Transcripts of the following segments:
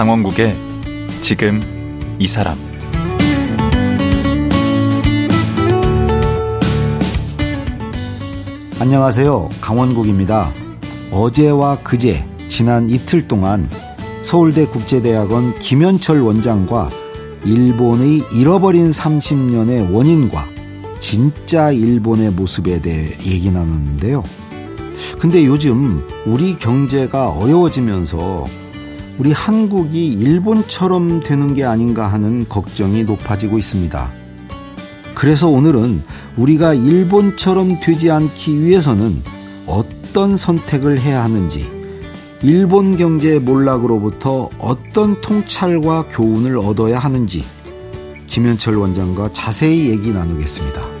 강원국의 지금 이 사람 안녕하세요. 강원국입니다. 어제와 그제 지난 이틀 동안 서울대 국제대학원 김현철 원장과 일본의 잃어버린 30년의 원인과 진짜 일본의 모습에 대해 얘기 나눴는데요. 근데 요즘 우리 경제가 어려워지면서 우리 한국이 일본처럼 되는 게 아닌가 하는 걱정이 높아지고 있습니다. 그래서 오늘은 우리가 일본처럼 되지 않기 위해서는 어떤 선택을 해야 하는지, 일본 경제 몰락으로부터 어떤 통찰과 교훈을 얻어야 하는지, 김현철 원장과 자세히 얘기 나누겠습니다.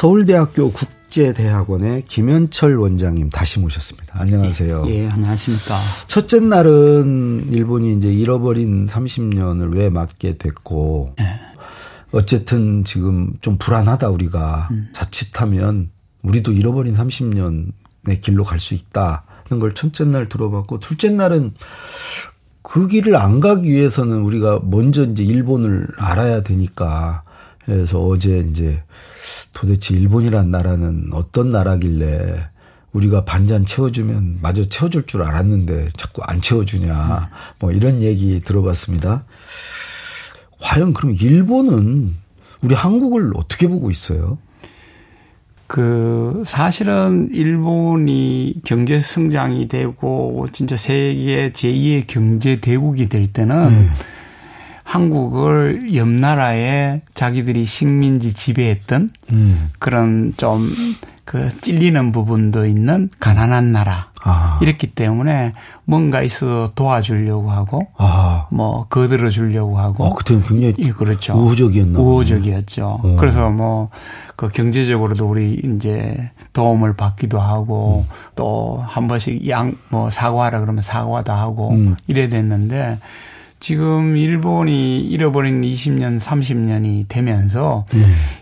서울대학교 국제대학원의 김현철 원장님 다시 모셨습니다. 안녕하세요. 예, 예, 안녕하십니까. 첫째 날은 일본이 이제 잃어버린 30년을 왜 맞게 됐고, 예. 어쨌든 지금 좀 불안하다 우리가 음. 자칫하면 우리도 잃어버린 30년의 길로 갈 수 있다는 걸 첫째 날 들어봤고, 둘째 날은 그 길을 안 가기 위해서는 우리가 먼저 이제 일본을 알아야 되니까, 그래서 어제 이제 도대체 일본이란 나라는 어떤 나라길래 우리가 반잔 채워주면 마저 채워줄 줄 알았는데 자꾸 안 채워주냐. 뭐 이런 얘기 들어봤습니다. 과연 그럼 일본은 우리 한국을 어떻게 보고 있어요? 그 사실은 일본이 경제 성장이 되고 진짜 세계 제2의 경제 대국이 될 때는 음. 한국을 옆 나라에 자기들이 식민지 지배했던 음. 그런 좀 그 찔리는 부분도 있는 가난한 나라. 아. 이랬기 때문에 뭔가 있어 도와주려고 하고 아. 뭐 거들어 주려고 하고. 아, 그때는 굉장히 예, 그렇죠. 우호적이었나 우호적이었죠. 음. 그래서 뭐 그 경제적으로도 우리 이제 도움을 받기도 하고 음. 또한 번씩 양 뭐 사과하라 그러면 사과도 하고 음. 이래 됐는데 지금 일본이 잃어버린 20년, 30년이 되면서 네.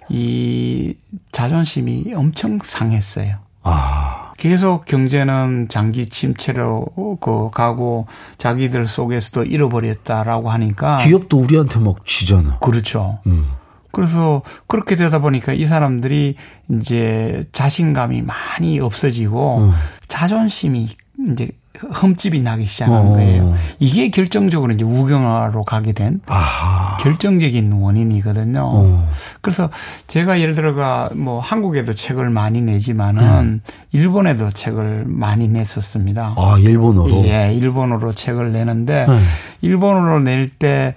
이 자존심이 엄청 상했어요. 아. 계속 경제는 장기 침체로 그 가고 자기들 속에서도 잃어버렸다라고 하니까 기업도 우리한테 막 지잖아. 그렇죠. 음. 그래서 그렇게 되다 보니까 이 사람들이 이제 자신감이 많이 없어지고 음. 자존심이 이제 흠집이 나기 시작한 어. 거예요. 이게 결정적으로 이제 우경화로 가게 된 아하. 결정적인 원인이거든요. 어. 그래서 제가 예를 들어가 뭐 한국에도 책을 많이 내지만은 음. 일본에도 책을 많이 냈었습니다. 아, 일본어로? 예, 일본어로 책을 내는데 음. 일본어로 낼 때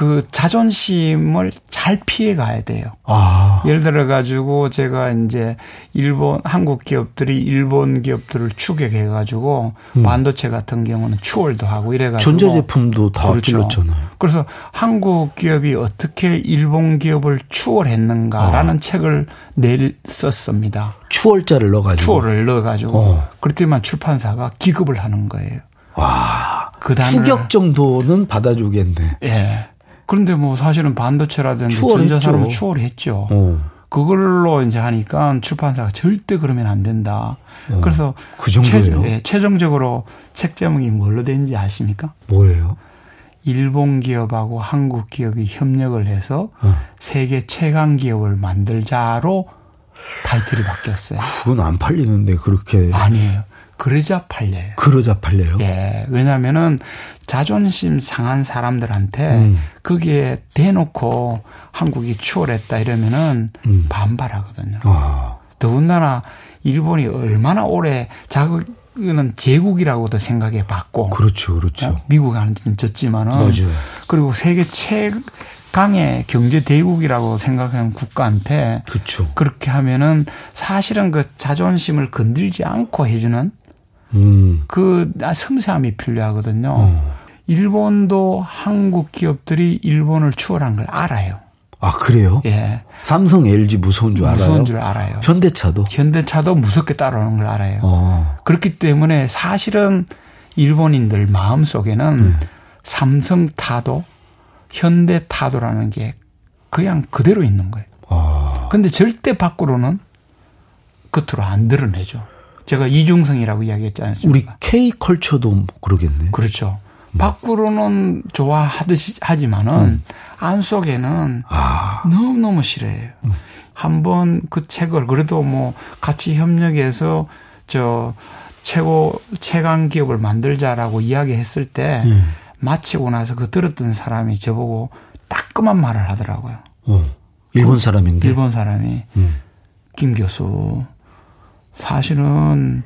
그 자존심을 잘 피해 가야 돼요. 아. 예를 들어 가지고 제가 이제 일본 한국 기업들이 일본 기업들을 추격해 가지고 음. 반도체 같은 경우는 추월도 하고 이래 가지고 전자 제품도 다 그렇죠. 그래서 한국 기업이 어떻게 일본 기업을 추월했는가라는 아. 책을 냈었습니다. 추월자를 넣어 가지고 추월을 넣어 가지고 어. 그렇지만 출판사가 기급을 하는 거예요. 와. 그 추격 정도는 받아주겠네. 예. 그런데 뭐 사실은 반도체라든지 전자산업은 추월했죠. 어. 그걸로 이제 하니까 출판사가 절대 그러면 안 된다. 어. 그래서 그 정도예요. 최, 예, 최종적으로 책 제목이 뭘로 된지 아십니까? 뭐예요? 일본 기업하고 한국 기업이 협력을 해서 어. 세계 최강 기업을 만들자로 타이틀이 바뀌었어요. 그건 안 팔리는데 그렇게 아니에요. 그러자 팔려요. 그러자 팔려요? 예. 왜냐면은 자존심 상한 사람들한테 음. 그게 대놓고 한국이 추월했다 이러면은 음. 반발하거든요. 아. 더군다나 일본이 얼마나 오래 자국은 제국이라고도 생각해 봤고. 그렇죠, 그렇죠. 어? 미국한테는 졌지만은. 맞아요. 그리고 세계 최, 강의 경제 대국이라고 생각하는 국가한테 그렇죠. 그렇게 하면은 사실은 그 자존심을 건들지 않고 해주는 음. 그 섬세함이 필요하거든요. 어. 일본도 한국 기업들이 일본을 추월한 걸 알아요. 아 그래요? 예. 삼성, LG 무서운 줄 알아요. 무서운 줄 알아요. 현대차도. 현대차도 무섭게 따라오는 걸 알아요. 어. 그렇기 때문에 사실은 일본인들 마음 속에는 네. 삼성 타도, 현대 타도라는 게 그냥 그대로 있는 거예요. 아. 근데 절대 밖으로는 겉으로 안 드러내죠. 제가 이중성이라고 이야기했지 우리 않습니까? K 컬처도 그러겠네. 그렇죠. 밖으로는 좋아하듯이 하지만은 안 속에는 아. 너무 너무 싫어해요. 한번 그 책을 그래도 뭐 같이 협력해서 저 최고 최강 기업을 만들자라고 이야기했을 때 예. 마치고 나서 그 들었던 사람이 저보고 따끔한 말을 하더라고요. 어. 일본 사람인데. 일본 사람이 음. 김 교수 사실은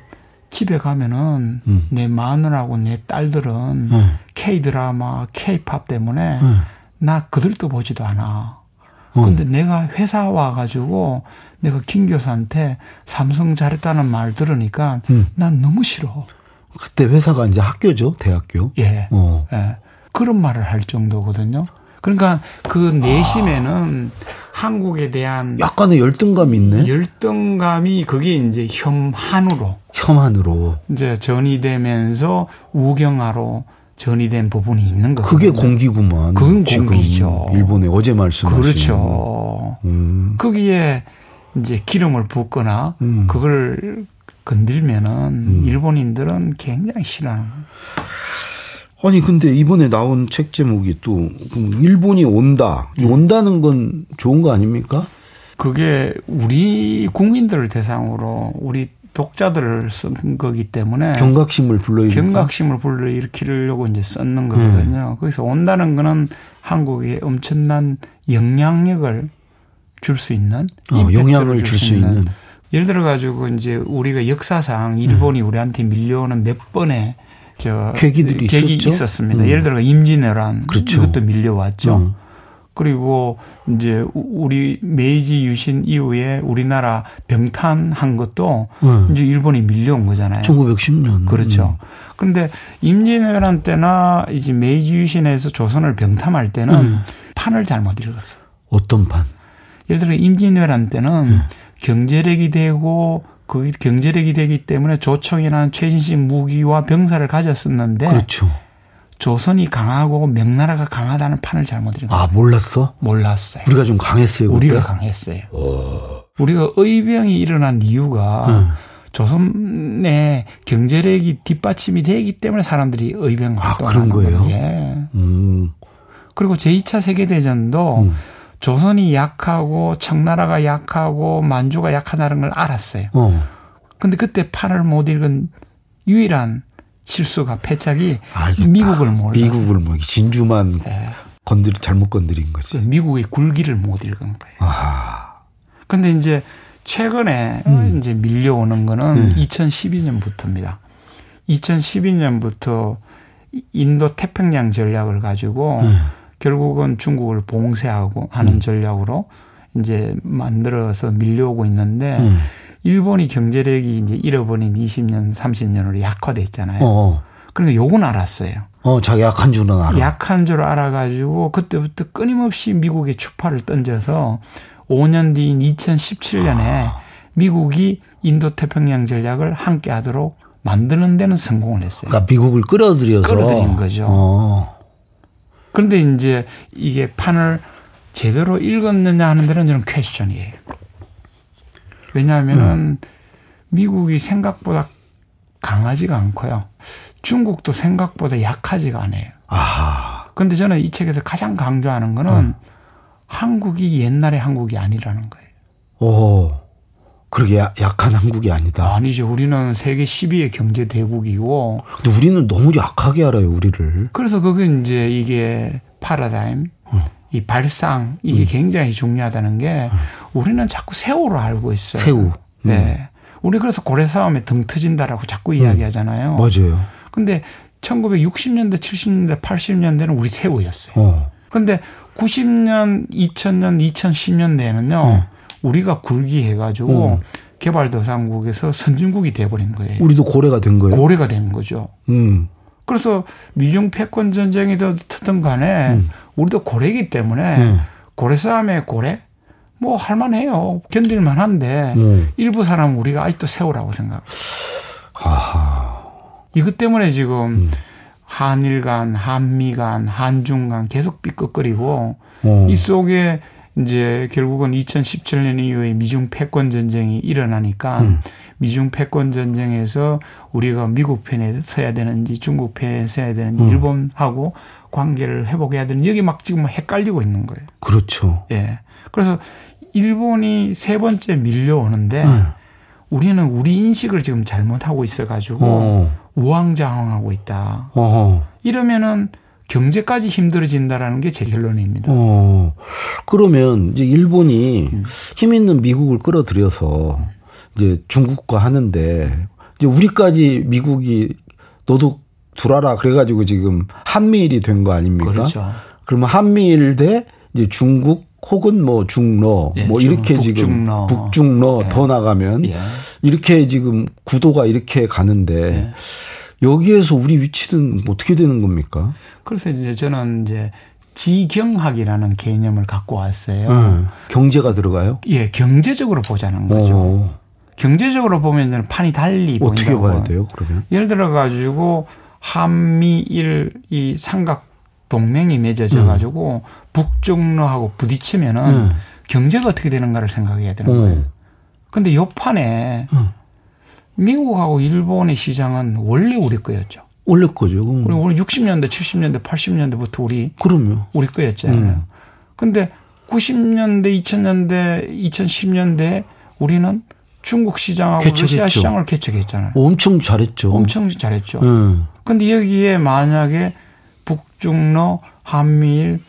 집에 가면은 음. 내 마누라하고 내 딸들은 네. K 드라마, K 팝 때문에 네. 나 그들도 보지도 않아. 어. 근데 내가 회사 와가지고 내가 김 교수한테 삼성 잘했다는 말 들으니까 음. 난 너무 싫어. 그때 회사가 이제 학교죠, 대학교. 예. 어. 예. 그런 말을 할 정도거든요. 그러니까 그 내심에는 한국에 대한 약간의 열등감이 있네. 열등감이 그게 이제 혐한으로 혐한으로. 이제 전이되면서 우경화로 전이된 부분이 있는 거예요. 그게 공기구만. 그건 공기죠. 일본에 어제 말씀하신. 그렇죠. 음. 거기에 이제 기름을 붓거나 음. 그걸 건들면은 일본인들은 굉장히 싫어하는. 아니 근데 이번에 나온 책 제목이 또 일본이 온다. 이 온다는 건 좋은 거 아닙니까? 그게 우리 국민들을 대상으로 우리 독자들을 쓴 거기 때문에 경각심을 불러일으켜. 경각심을 불러일으키려고 이제 썼는 거거든요. 거기서 온다는 거는 한국에 엄청난 영향력을 줄 수 있는 어, 영향을 줄 수 있는. 예를 들어 가지고 이제 우리가 역사상 일본이 우리한테 밀려오는 몇 번의 저 계기들이 계기 있었죠? 있었습니다. 음. 예를 들어 임진왜란 그렇죠. 이것도 밀려왔죠. 음. 그리고 이제 우- 우리 메이지 유신 이후에 우리나라 병탄한 것도 음. 이제 일본이 밀려온 거잖아요. 1910년. 그렇죠. 그런데 임진왜란 때나 이제 메이지 유신에서 조선을 병탄할 때는 음. 판을 잘못 읽었어. 요 어떤 판? 예를 들어 임진왜란 때는 음. 경제력이 되고 그 경제력이 되기 때문에 조총이라는 최신식 무기와 병사를 가졌었는데 그렇죠. 조선이 강하고 명나라가 강하다는 판을 잘못 읽은 거예요. 아 몰랐어? 몰랐어요. 우리가 좀 강했어요. 그때? 우리가 강했어요. 우리가 의병이 일어난 이유가 음. 조선의 경제력이 뒷받침이 되기 때문에 사람들이 의병 아, 활동을 그런 하는? 거예요. 예. 음. 그리고 제2차 세계대전도 음. 조선이 약하고 청나라가 약하고 만주가 약하다는 걸 알았어요. 어. 근데 그때 판을 못 읽은 유일한 실수가 패착이 알겠다. 미국을 몰라. 미국을 뭐 진주만 예. 건드 잘못 건드린 거지. 미국의 굴기를 못 읽은 거예요. 아하. 근데 이제 최근에 이제 밀려오는 거는 2012년부터입니다. 2012년부터 인도 태평양 전략을 가지고 음. 결국은 중국을 봉쇄하고 하는 전략으로 이제 만들어서 밀려오고 있는데 음. 일본이 경제력이 이제 잃어버린 20년, 30년으로 약화돼 있잖아요. 어. 그러니까 요건 알았어요. 어, 자기 약한 줄은 알아. 약한 줄 알아가지고 그때부터 끊임없이 미국에 추파를 던져서 5년 뒤인 2017년에 아. 미국이 인도 태평양 전략을 함께 하도록 만드는 데는 성공을 했어요. 그러니까 미국을 끌어들여서 끌어들인 거죠. 어. 그런데 이제 이게 판을 제대로 읽었느냐 하는 데는 저는 퀘스천이에요. 왜냐하면은 미국이 생각보다 강하지가 않고요. 중국도 생각보다 약하지가 않아요. 아하. 근데 저는 이 책에서 가장 강조하는 거는 한국이 옛날의 한국이 아니라는 거예요. 오. 그러게 야- 약한 한국이 아니다. 아니죠. 우리는 세계 10위의 경제 대국이고 근데 우리는 너무 약하게 알아요, 우리를. 그래서 그게 이제 이게 파라다임, 이 발상 이게 굉장히 중요하다는 게 우리는 자꾸 새우로 알고 있어요. 새우. 네. 우리 그래서 고래 싸움에 등 터진다라고 자꾸 이야기하잖아요. 맞아요. 근데 1960년대, 70년대, 80년대는 우리 새우였어요. 어. 근데 90년, 2000년, 2010년대에는요, 우리가 굴기해가지고 개발도상국에서 선진국이 돼버린 거예요. 우리도 고래가 된 거예요. 고래가 된 거죠. 음. 그래서 미중 패권 전쟁이 든 간에 우리도 고래이기 때문에 네. 고래 싸움에 고래 뭐 할만해요. 견딜만 한데 음. 일부 사람은 우리가 아직도 세우라고 생각. 아하. 이것 때문에 지금 음. 한일 간, 한미 간, 한중 간 계속 삐걱거리고 어. 이 속에 이제 결국은 2017년 이후에 미중 패권 전쟁이 일어나니까 음. 미중 패권 전쟁에서 우리가 미국 편에 서야 되는지 중국 편에 서야 되는지 음. 일본하고 관계를 회복해야 되는 여기 막 지금 헷갈리고 있는 거예요. 그렇죠. 예. 그래서 일본이 세 번째 밀려오는데 음. 우리는 우리 인식을 지금 잘못하고 있어가지고 어. 우왕좌왕하고 있다. 어. 이러면은 경제까지 힘들어진다라는 게 제 결론입니다. 어. 그러면 이제 일본이 음. 힘 있는 미국을 끌어들여서 이제 중국과 하는데 이제 우리까지 미국이 너도 두라라 그래가지고 지금 한미일이 된 거 아닙니까? 그렇죠. 그러면 한미일 대 이제 중국 혹은 뭐 중러 예, 뭐 이렇게 지금 북중러 예. 더 나가면 예. 이렇게 지금 구도가 이렇게 가는데 예. 여기에서 우리 위치는 어떻게 되는 겁니까? 그래서 이제 저는 이제 지경학이라는 개념을 갖고 왔어요. 음, 경제가 들어가요? 예, 경제적으로 보자는 거죠. 오. 경제적으로 보면 판이 달리 어떻게 보인다고. 봐야 돼요? 그러면 예를 들어 가지고 한미일 이 삼각 동맹이 맺어져 음. 가지고 음. 북중러하고 부딪히면은 음. 경제가 어떻게 되는가를 생각해야 되는 음. 거예요. 근데 요 판에 음. 미국하고 일본의 시장은 원래 우리 거였죠. 원래 거죠. 우리 오늘 60년대, 70년대, 80년대부터 우리 그럼요. 우리 거였잖아요. 음. 근데 90년대, 2000년대, 2010년대 우리는 중국 시장하고 개척했죠. 러시아 시장을 개척했잖아요. 엄청 잘했죠. 엄청 잘했죠. 음. 근데 여기에 만약에 북중러 한미일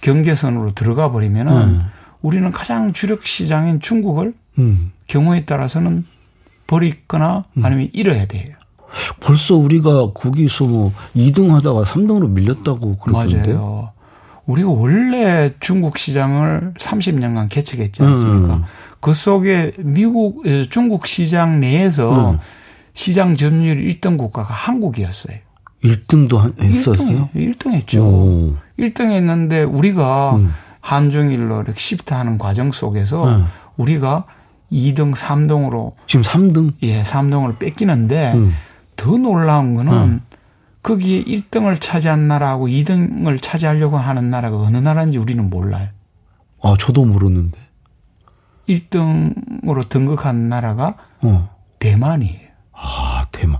경계선으로 들어가 버리면은 음. 우리는 가장 주력 시장인 중국을 음. 경우에 따라서는 버리거나 음. 아니면 잃어야 돼요. 벌써 우리가 거기서 뭐 2등 하다가 3등으로 밀렸다고 그러던데. 맞아요. 우리가 원래 중국 시장을 30년간 개척했지 않습니까? 음. 그 속에 미국, 중국 시장 내에서 음. 시장 점유율 1등 국가가 한국이었어요. 1등도 했었어요? 1등, 1등 했죠. 오. 1등 했는데 우리가 음. 한중일로 이렇게 시프트 하는 과정 속에서 음. 우리가 2등, 3등으로 지금 3등? 예, 3등을 뺏기는데 음. 더 놀라운 거는 음. 거기에 1등을 차지한 나라하고 2등을 차지하려고 하는 나라가 어느 나라인지 우리는 몰라요. 아, 저도 모르는데. 1등으로 등극한 나라가 어. 대만이에요. 아, 대만.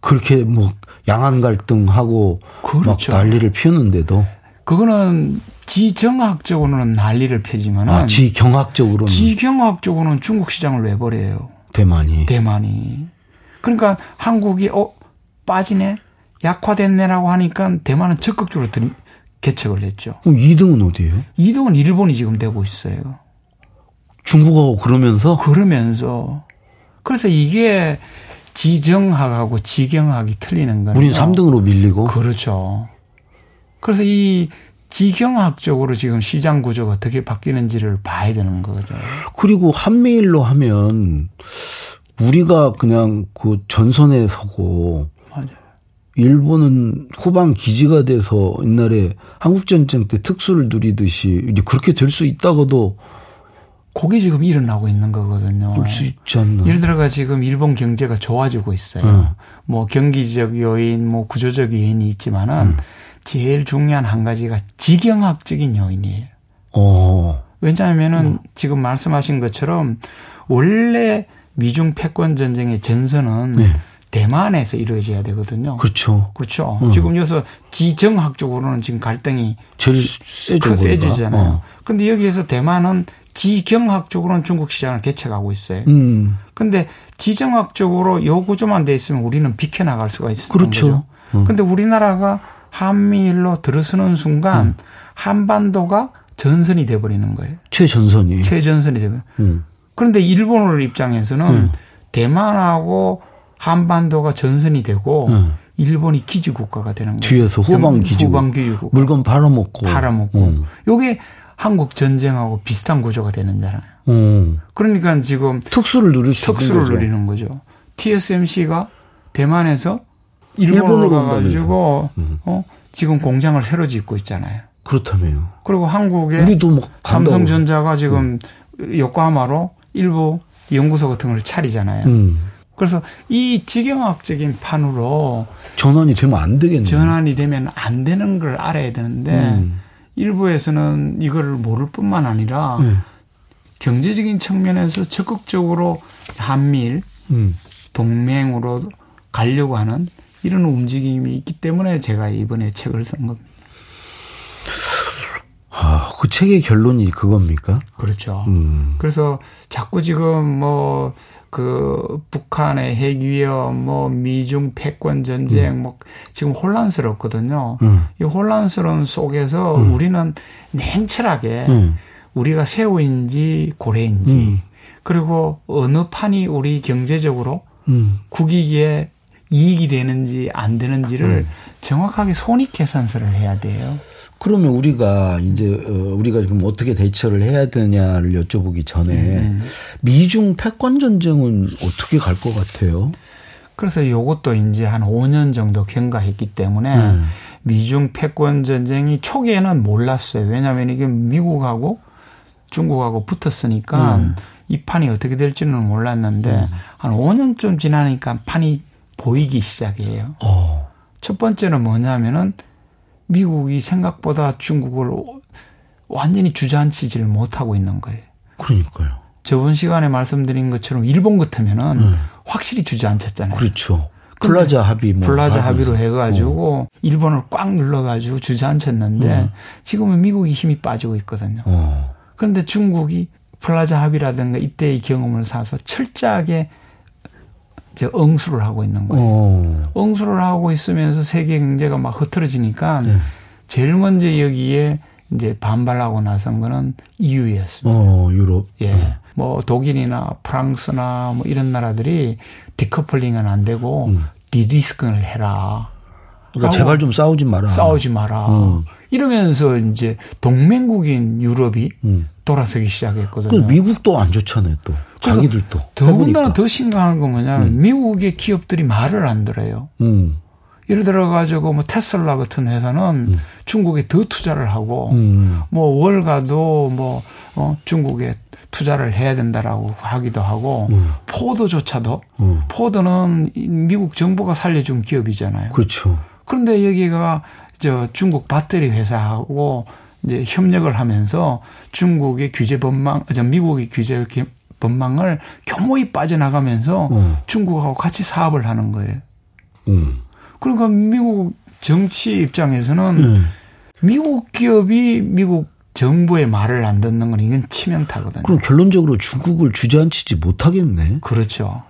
그렇게 뭐 양안 갈등하고 그렇죠. 막 난리를 피우는데도 그거는 지정학적으로는 난리를 펴지만 아, 지경학적으로는 지경학적으로는 중국 시장을 내버려요. 대만이 대만이 그러니까 한국이 어 빠지네 약화됐네라고 하니까 대만은 적극적으로 들, 개척을 했죠. 그럼 2등은 어디예요? 2등은 일본이 지금 되고 있어요. 중국하고 그러면서 그러면서 그래서 이게 지정학하고 지경학이 틀리는 거예요. 우리는 3등으로 밀리고. 그렇죠. 그래서 이 지경학적으로 지금 시장 구조가 어떻게 바뀌는지를 봐야 되는 거죠. 그리고 한미일로 하면 우리가 그냥 그 전선에 서고 맞아요. 일본은 후방 기지가 돼서 옛날에 한국 전쟁 때 특수를 누리듯이 이제 그렇게 될 수 있다고도 그게 지금 일어나고 있는 거거든요. 예를 들어가 지금 일본 경제가 좋아지고 있어요. 음. 뭐 경기적 요인, 뭐 구조적 요인이 있지만은 음. 제일 중요한 한 가지가 지경학적인 요인이에요. 어. 왜냐하면은 음. 지금 말씀하신 것처럼 원래 미중 패권 전쟁의 전선은 네. 대만에서 이루어져야 되거든요. 그렇죠. 그렇죠. 음. 지금 여기서 지정학적으로는 지금 갈등이 제일 세죠. 세지잖아요. 어. 근데 여기에서 대만은 지경학적으로는 중국 시장을 개척하고 있어요. 음. 근데 지정학적으로 요 구조만 돼 있으면 우리는 비켜나갈 수가 있는 그렇죠. 거죠. 음. 근데 우리나라가 한미일로 들어서는 순간 음. 한반도가 전선이 돼 버리는 거예요. 최전선이. 최전선이 되면. 음. 그런데 일본을 입장에서는 음. 대만하고 한반도가 전선이 되고 음. 일본이 기지 국가가 되는 거예요. 뒤에서 후방 기지 후방 기지 국가. 물건 팔아먹고. 팔아먹고. 음. 요게 한국 전쟁하고 비슷한 구조가 되는잖아요. 음. 그러니까 지금 특수를 누릴 수 특수를 거죠. 누리는 거죠. TSMC가 대만에서 일본으로 가가지고 음. 어 지금 공장을 새로 짓고 있잖아요. 그렇다며요. 그리고 한국의 우리도 뭐 삼성전자가 지금 음. 요코하마로 일부 연구소 같은 걸 차리잖아요. 음. 그래서 이 지경학적인 판으로 전환이 되면 안 되겠네요. 전환이 되면 안 되는 걸 알아야 되는데 음. 일부에서는 이거를 모를 뿐만 아니라 네. 경제적인 측면에서 적극적으로 한미일 음. 동맹으로 가려고 하는 이런 움직임이 있기 때문에 제가 이번에 책을 쓴 겁니다. 아, 그 책의 결론이 그겁니까? 그렇죠. 음. 그래서 자꾸 지금 뭐, 그, 북한의 핵위협, 뭐, 미중 패권 전쟁, 음. 뭐, 지금 혼란스럽거든요. 음. 이 혼란스러운 속에서 음. 우리는 냉철하게 음. 우리가 새우인지 고래인지, 음. 그리고 어느 판이 우리 경제적으로 국익에 이익이 되는지 안 되는지를 정확하게 손익 계산서를 해야 돼요. 그러면 우리가 이제 어, 우리가 지금 어떻게 대처를 해야 되냐를 여쭤보기 전에 음. 미중 패권 전쟁은 어떻게 갈 것 같아요? 그래서 이것도 이제 한 5년 정도 경과했기 때문에 음. 미중 패권 전쟁이 초기에는 몰랐어요. 왜냐하면 이게 미국하고 중국하고 붙었으니까 음. 이 판이 어떻게 될지는 몰랐는데 음. 한 5년쯤 지나니까 판이 보이기 시작해요. 어. 첫 번째는 뭐냐면은 미국이 생각보다 중국을 완전히 주저앉히지를 못하고 있는 거예요. 그러니까요. 저번 시간에 말씀드린 것처럼 일본 같으면은 네. 확실히 주저앉혔잖아요. 그렇죠. 플라자 합의 뭐 플라자 합의로 해가지고 어. 일본을 꽉 눌러가지고 주저앉혔는데 어. 지금은 미국이 힘이 빠지고 있거든요. 어. 그런데 중국이 플라자 합의라든가 이때의 경험을 사서 철저하게 이제 응수를 하고 있는 거예요. 오. 어. 응수를 하고 있으면서 세계 경제가 막 흐트러지니까 네. 제일 먼저 여기에 이제 반발하고 나선 거는 EU였습니다. 어, 유럽. 예. 네. 뭐 독일이나 프랑스나 뭐 이런 나라들이 디커플링은 안 되고 음. 디디스크를 해라. 그러니까 제발 좀 싸우지 마라. 싸우지 마라. 음. 이러면서 이제 동맹국인 유럽이 음. 돌아서기 시작했거든요. 미국도 안 좋잖아요, 또. 자기들도. 더군다나 더 심각한 건 뭐냐면 음. 미국의 기업들이 말을 안 들어요. 음. 예를 들어 가지고 뭐 테슬라 같은 회사는 음. 중국에 더 투자를 하고 음. 뭐 월가도 뭐 어, 중국에 투자를 해야 된다라고 하기도 하고 음. 포드조차도 음. 포드는 미국 정부가 살려준 기업이잖아요. 그렇죠. 그런데 여기가 저 중국 배터리 회사하고 이제 협력을 하면서 중국의 규제 법망, 저 미국의 규제 법망을 교모히 빠져나가면서 음. 중국하고 같이 사업을 하는 거예요. 음. 그러니까 미국 정치 입장에서는 음. 미국 기업이 미국 정부의 말을 안 듣는 건 이건 치명타거든요. 그럼 결론적으로 중국을 주저앉히지 못하겠네. 그렇죠.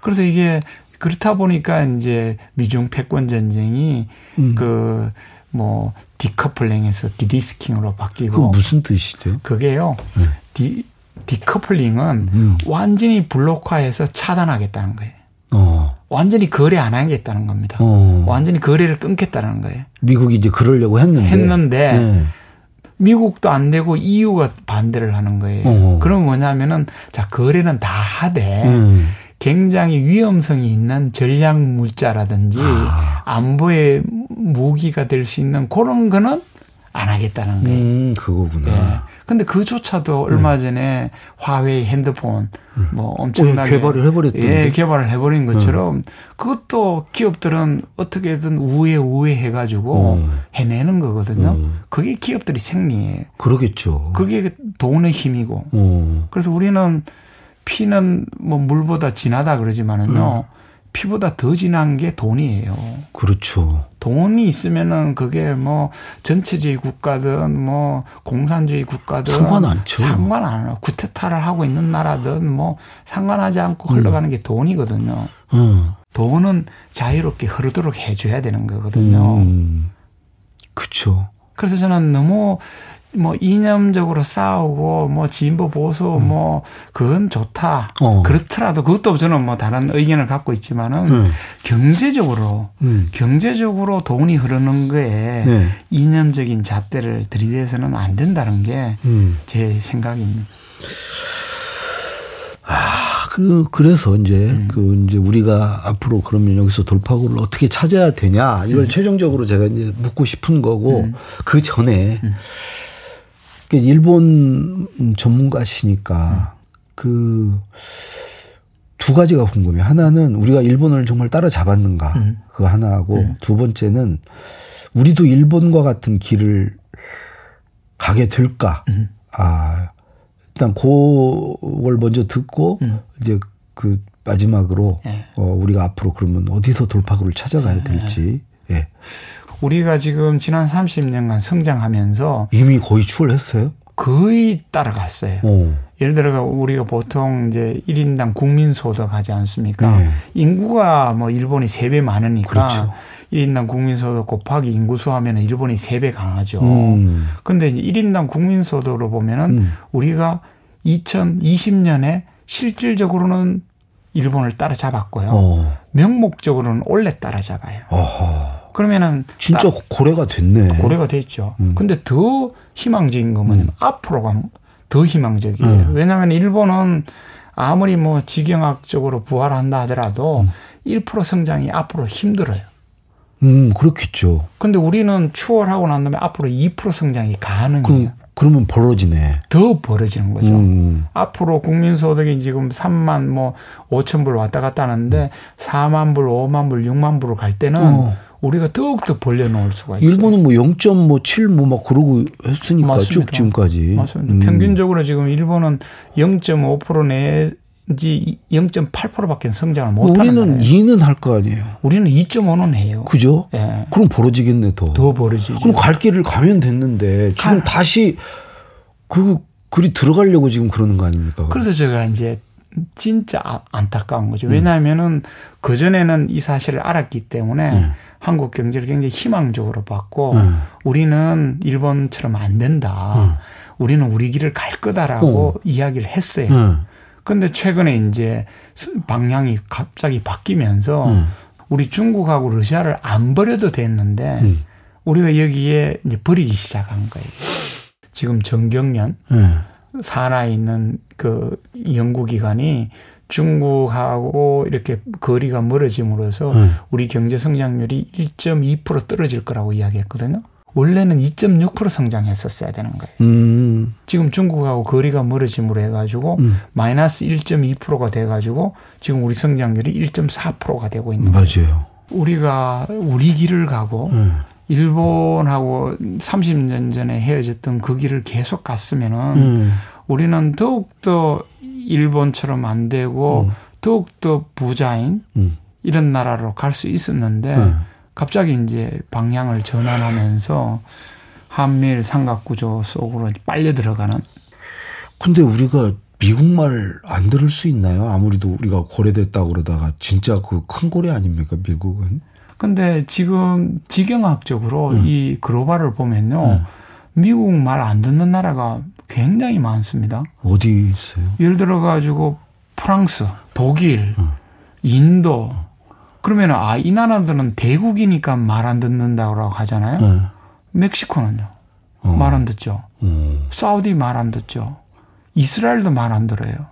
그래서 이게 그렇다 보니까 이제 미중 패권 전쟁이 음. 그 뭐 디커플링에서 디리스킹으로 바뀌고. 그 무슨 뜻이죠? 그게요. 네. 디 디커플링은 음. 완전히 블록화해서 차단하겠다는 거예요. 어. 완전히 거래 안 하겠다는 겁니다. 어. 완전히 거래를 끊겠다는 거예요. 미국이 이제 그러려고 했는데. 했는데 네. 미국도 안 되고 EU가 반대를 하는 거예요. 어. 그럼 뭐냐면은 자 거래는 다 하되 음. 굉장히 위험성이 있는 전략 물자라든지 아. 안보의 무기가 될 수 있는 그런 거는 안 하겠다는 거예요. 음, 그거구나. 예. 근데 그조차도 얼마 음. 전에 화웨이 핸드폰 음. 뭐 엄청나게 오, 개발을 해버렸던 예, 개발을 해버린 것처럼 음. 그것도 기업들은 어떻게든 우회 우회 해 가지고 음. 해내는 거거든요. 음. 그게 기업들이 생리예요. 그러겠죠. 그게 돈의 힘이고. 음. 그래서 우리는 피는 뭐 물보다 진하다 그러지만은요. 음. 피보다 더 진한 게 돈이에요. 그렇죠. 돈이 있으면은 그게 뭐 전체주의 국가든 뭐 공산주의 국가든 상관 않죠. 상관 안 해요. 구테타를 하고 있는 나라든 뭐 상관하지 않고 음. 흘러가는 게 돈이거든요. 음. 돈은 자유롭게 흐르도록 해줘야 되는 거거든요. 음. 그렇죠. 그래서 저는 너무 뭐 이념적으로 싸우고 뭐 진보 보수 음. 뭐 그건 좋다. 어. 그렇더라도 그것도 저는 뭐 다른 의견을 갖고 있지만은 음. 경제적으로 음. 경제적으로 돈이 흐르는 거에 네. 이념적인 잣대를 들이대서는 안 된다는 게제 음. 생각입니다. 아, 그, 그래서 이제 음. 그 이제 우리가 앞으로 그러면 여기서 돌파구를 어떻게 찾아야 되냐 이걸 음. 최종적으로 제가 이제 묻고 싶은 거고 음. 그 전에 음. 일본 전문가시니까 그 두 가지가 궁금해 요. 하나는 우리가 일본을 정말 따라잡았는가 음. 그 하나하고 음. 두 번째는 우리도 일본과 같은 길을 가게 될까? 아 일단 그걸 먼저 듣고 음. 이제 그 마지막으로 네. 어 우리가 앞으로 그러면 어디서 돌파구를 찾아가야 될지. 예. 네. 우리가 지금 지난 30년간 성장하면서 이미 거의 추월했어요? 거의 따라갔어요. 오. 예를 들어 우리가 보통 이제 1인당 국민 소득 하지 않습니까? 네. 인구가 뭐 일본이 3배 많으니까 그렇죠. 1인당 국민소득 곱하기 인구수 하면은 일본이 3배 강하죠. 음. 근데 이제 1인당 국민소득으로 보면은 음. 우리가 2020년에 실질적으로는 일본을 따라잡았고요. 어. 명목적으로는 원래 따라잡아요. 어허. 그러면은 진짜 고래가 됐네. 고래가 됐죠. 음. 근데 더 희망적인 거면 음. 앞으로 가면 더 희망적이에요. 음. 왜냐하면 일본은 아무리 뭐 지경학적으로 부활한다 하더라도 음. 1% 성장이 앞으로 힘들어요. 음, 그렇겠죠. 근데 우리는 추월하고 난 다음에 앞으로 2% 성장이 가능해요. 그럼, 그러면 벌어지네. 더 벌어지는 거죠. 음. 앞으로 국민소득이 지금 3만 뭐 5천 불 왔다 갔다 하는데 4만 불, 5만 불, 6만 불을 갈 때는 어. 우리가 더욱더 벌려놓을 수가 있어요. 일본은 뭐 0.7 뭐막 그러고 했으니까 맞습니다. 쭉 지금까지. 맞습니다. 음. 평균적으로 지금 일본은 0.5%내 이제 0.8%밖에 성장을 못 하는 우리는 2는 할 거 아니에요. 우리는 2.5는 해요. 그죠? 예. 그럼 벌어지겠네 더. 더 벌어지죠. 그럼 갈 길을 가면 됐는데 지금 갈. 다시 그 글이 들어가려고 지금 그러는 거 아닙니까? 그래서 제가 이제 진짜 아, 안타까운 거죠. 왜냐하면은 음. 그 전에는 이 사실을 알았기 때문에 음. 한국 경제를 굉장히 희망적으로 봤고 음. 우리는 일본처럼 안 된다. 음. 우리는 우리 길을 갈 거다라고 어. 이야기를 했어요. 음. 근데 최근에 이제 방향이 갑자기 바뀌면서 음. 우리 중국하고 러시아를 안 버려도 됐는데 음. 우리가 여기에 이제 버리기 시작한 거예요. 지금 정경련 음. 산하에 있는 그 연구기관이 중국하고 이렇게 거리가 멀어짐으로써 음. 우리 경제 성장률이 1.2% 떨어질 거라고 이야기했거든요. 원래는 2.6% 성장했었어야 되는 거예요. 음. 지금 중국하고 거리가 멀어짐으로 해가지고 음. 마이너스 1.2%가 돼가지고 지금 우리 성장률이 1.4%가 되고 있는 거예요. 맞아요. 우리가 우리 길을 가고 음. 일본하고 30년 전에 헤어졌던 그 길을 계속 갔으면은 음. 우리는 더욱더 일본처럼 안 되고 음. 더욱더 부자인 음. 이런 나라로 갈 수 있었는데 갑자기 이제 방향을 전환하면서 한미일 삼각구조 속으로 빨려 들어가는. 근데 우리가 미국 말 안 들을 수 있나요? 아무리도 우리가 고래됐다고 그러다가 진짜 그 큰 고래 아닙니까, 미국은? 근데 지금 지경학적으로 음. 이 글로벌을 보면요. 음. 미국 말 안 듣는 나라가 굉장히 많습니다. 어디 있어요? 예를 들어 가지고 프랑스, 독일, 음. 인도, 그러면 아, 이 나라들은 대국이니까 말 안 듣는다고 하잖아요. 네. 멕시코는요. 어. 말안 듣죠. 음. 사우디 말 안 듣죠. 이스라엘도 말 안 들어요.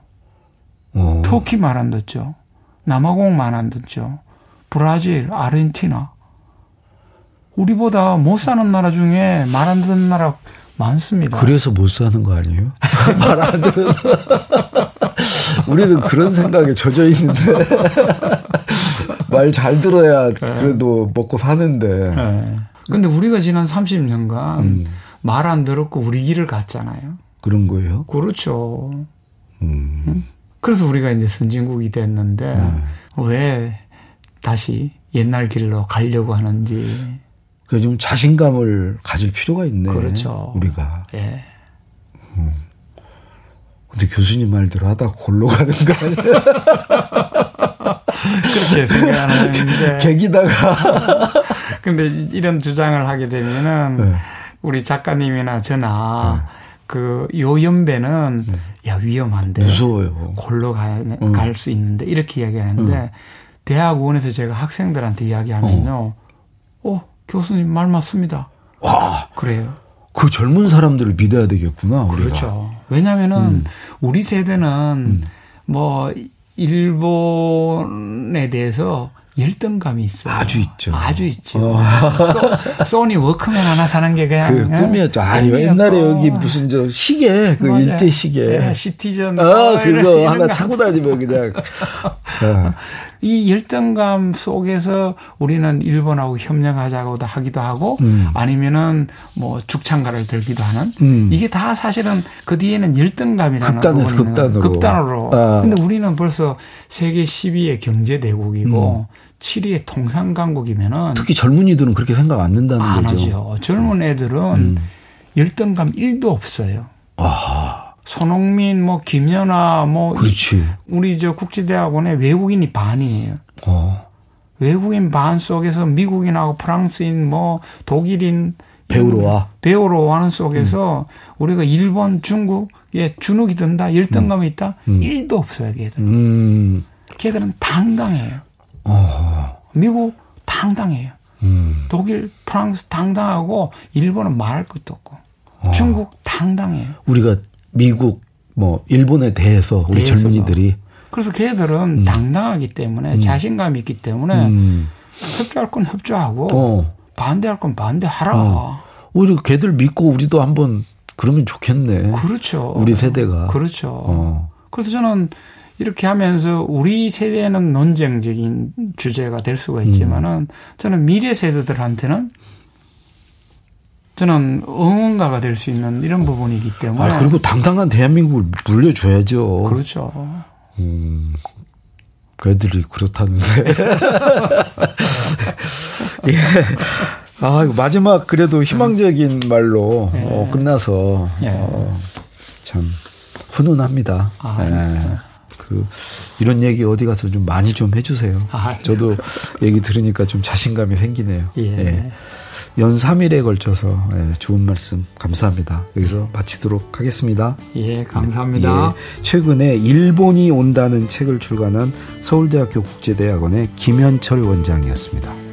어. 터키 말 안 듣죠. 남아공 말 안 듣죠. 브라질, 아르헨티나. 우리보다 못 사는 나라 중에 말 안 듣는 나라 많습니다. 그래서 못 사는 거 아니에요? 말 안 들어서. 우리는 그런 생각에 젖어 있는데. 말 잘 들어야 네. 그래도 먹고 사는데. 네. 근데 우리가 지난 30년간 음. 말안 들었고 우리 길을 갔잖아요. 그런 거예요? 그렇죠. 음. 그래서 우리가 이제 선진국이 됐는데 음. 왜 다시 옛날 길로 가려고 하는지. 그좀 자신감을 가질 필요가 있네. 그렇죠. 우리가. 예. 음. 근데 교수님 말대로 하다 골로 가는 거 아니야? 그렇게 생각하는데. 계기다가. 근데 이런 주장을 하게 되면은 네. 우리 작가님이나 저나 네. 그 요연배는 네. 야 위험한데 무서워요. 골로 갈수 응. 있는데 이렇게 이야기하는데 응. 대학원에서 제가 학생들한테 이야기하면요. 어, 어 교수님 말 맞습니다. 와 그래요. 그 젊은 사람들을 믿어야 되겠구나. 우리가. 그렇죠. 왜냐하면은 음. 우리 세대는 음. 뭐 일본에 대해서 열등감이 있어요. 아주 있죠. 아주 있죠. 어. 소, 니 워크맨 하나 사는 게 그냥 그 꿈이었죠. 아, 옛날에 여기 무슨 저 시계 그 맞아요. 일제 시계. 네, 시티전. 아, 그거 하나 차고 다니면 그냥. 어. 이 열등감 속에서 우리는 일본하고 협력하자고 하기도 하고 음. 아니면은 뭐 죽창가를 들기도 하는 음. 이게 다 사실은 그 뒤에는 열등감이라는 극단에서 극단으로. 극단으로. 아. 근데 우리는 벌써 세계 10위의 경제 대국이고 음. 7위의 통상 강국이면은 특히 젊은이들은 그렇게 생각 안 든다는 안 거죠. 하죠. 젊은 애들은 음. 열등감 1도 없어요. 아. 손흥민, 뭐 김연아, 뭐 그렇지. 우리 저 국제대학원에 외국인이 반이에요. 어. 외국인 반 속에서 미국인하고 프랑스인, 뭐 독일인 배우러 와. 배우러 와는 속에서 음. 우리가 일본, 중국에 주눅이 든다, 열등감이 음. 있다, 음. 1도 없어요, 걔들은. 음. 걔들은 당당해요. 어. 미국 당당해요. 음. 독일, 프랑스 당당하고 일본은 말할 것도 없고. 어. 중국 당당해요. 우리가 미국 뭐 일본에 대해서 우리 대해서도. 젊은이들이 그래서 걔들은 음. 당당하기 때문에 음. 자신감이 있기 때문에 음. 협조할 건 협조하고 어. 반대할 건 반대하라. 어. 오히려 걔들 믿고 우리도 한번 그러면 좋겠네. 그렇죠. 우리 세대가. 그렇죠. 어. 그래서 저는 이렇게 하면서 우리 세대는 논쟁적인 주제가 될 수가 있지만은 음. 저는 미래 세대들한테는 저는 응원가가 될 수 있는 이런 부분이기 때문에. 아, 그리고 당당한 대한민국을 물려줘야죠. 그렇죠. 음, 그 애들이 그렇다는데. 예. 아, 마지막 그래도 희망적인 말로 예. 어, 끝나서 예. 어, 참 훈훈합니다. 아, 예. 그 이런 얘기 어디 가서 좀 많이 좀 해주세요. 아, 저도 얘기 들으니까 좀 자신감이 생기네요. 예. 예. 연 3일에 걸쳐서 예, 좋은 말씀 감사합니다. 여기서 마치도록 하겠습니다. 예, 감사합니다. 예, 최근에 일본이 온다는 책을 출간한 서울대학교 국제대학원의 김현철 원장이었습니다.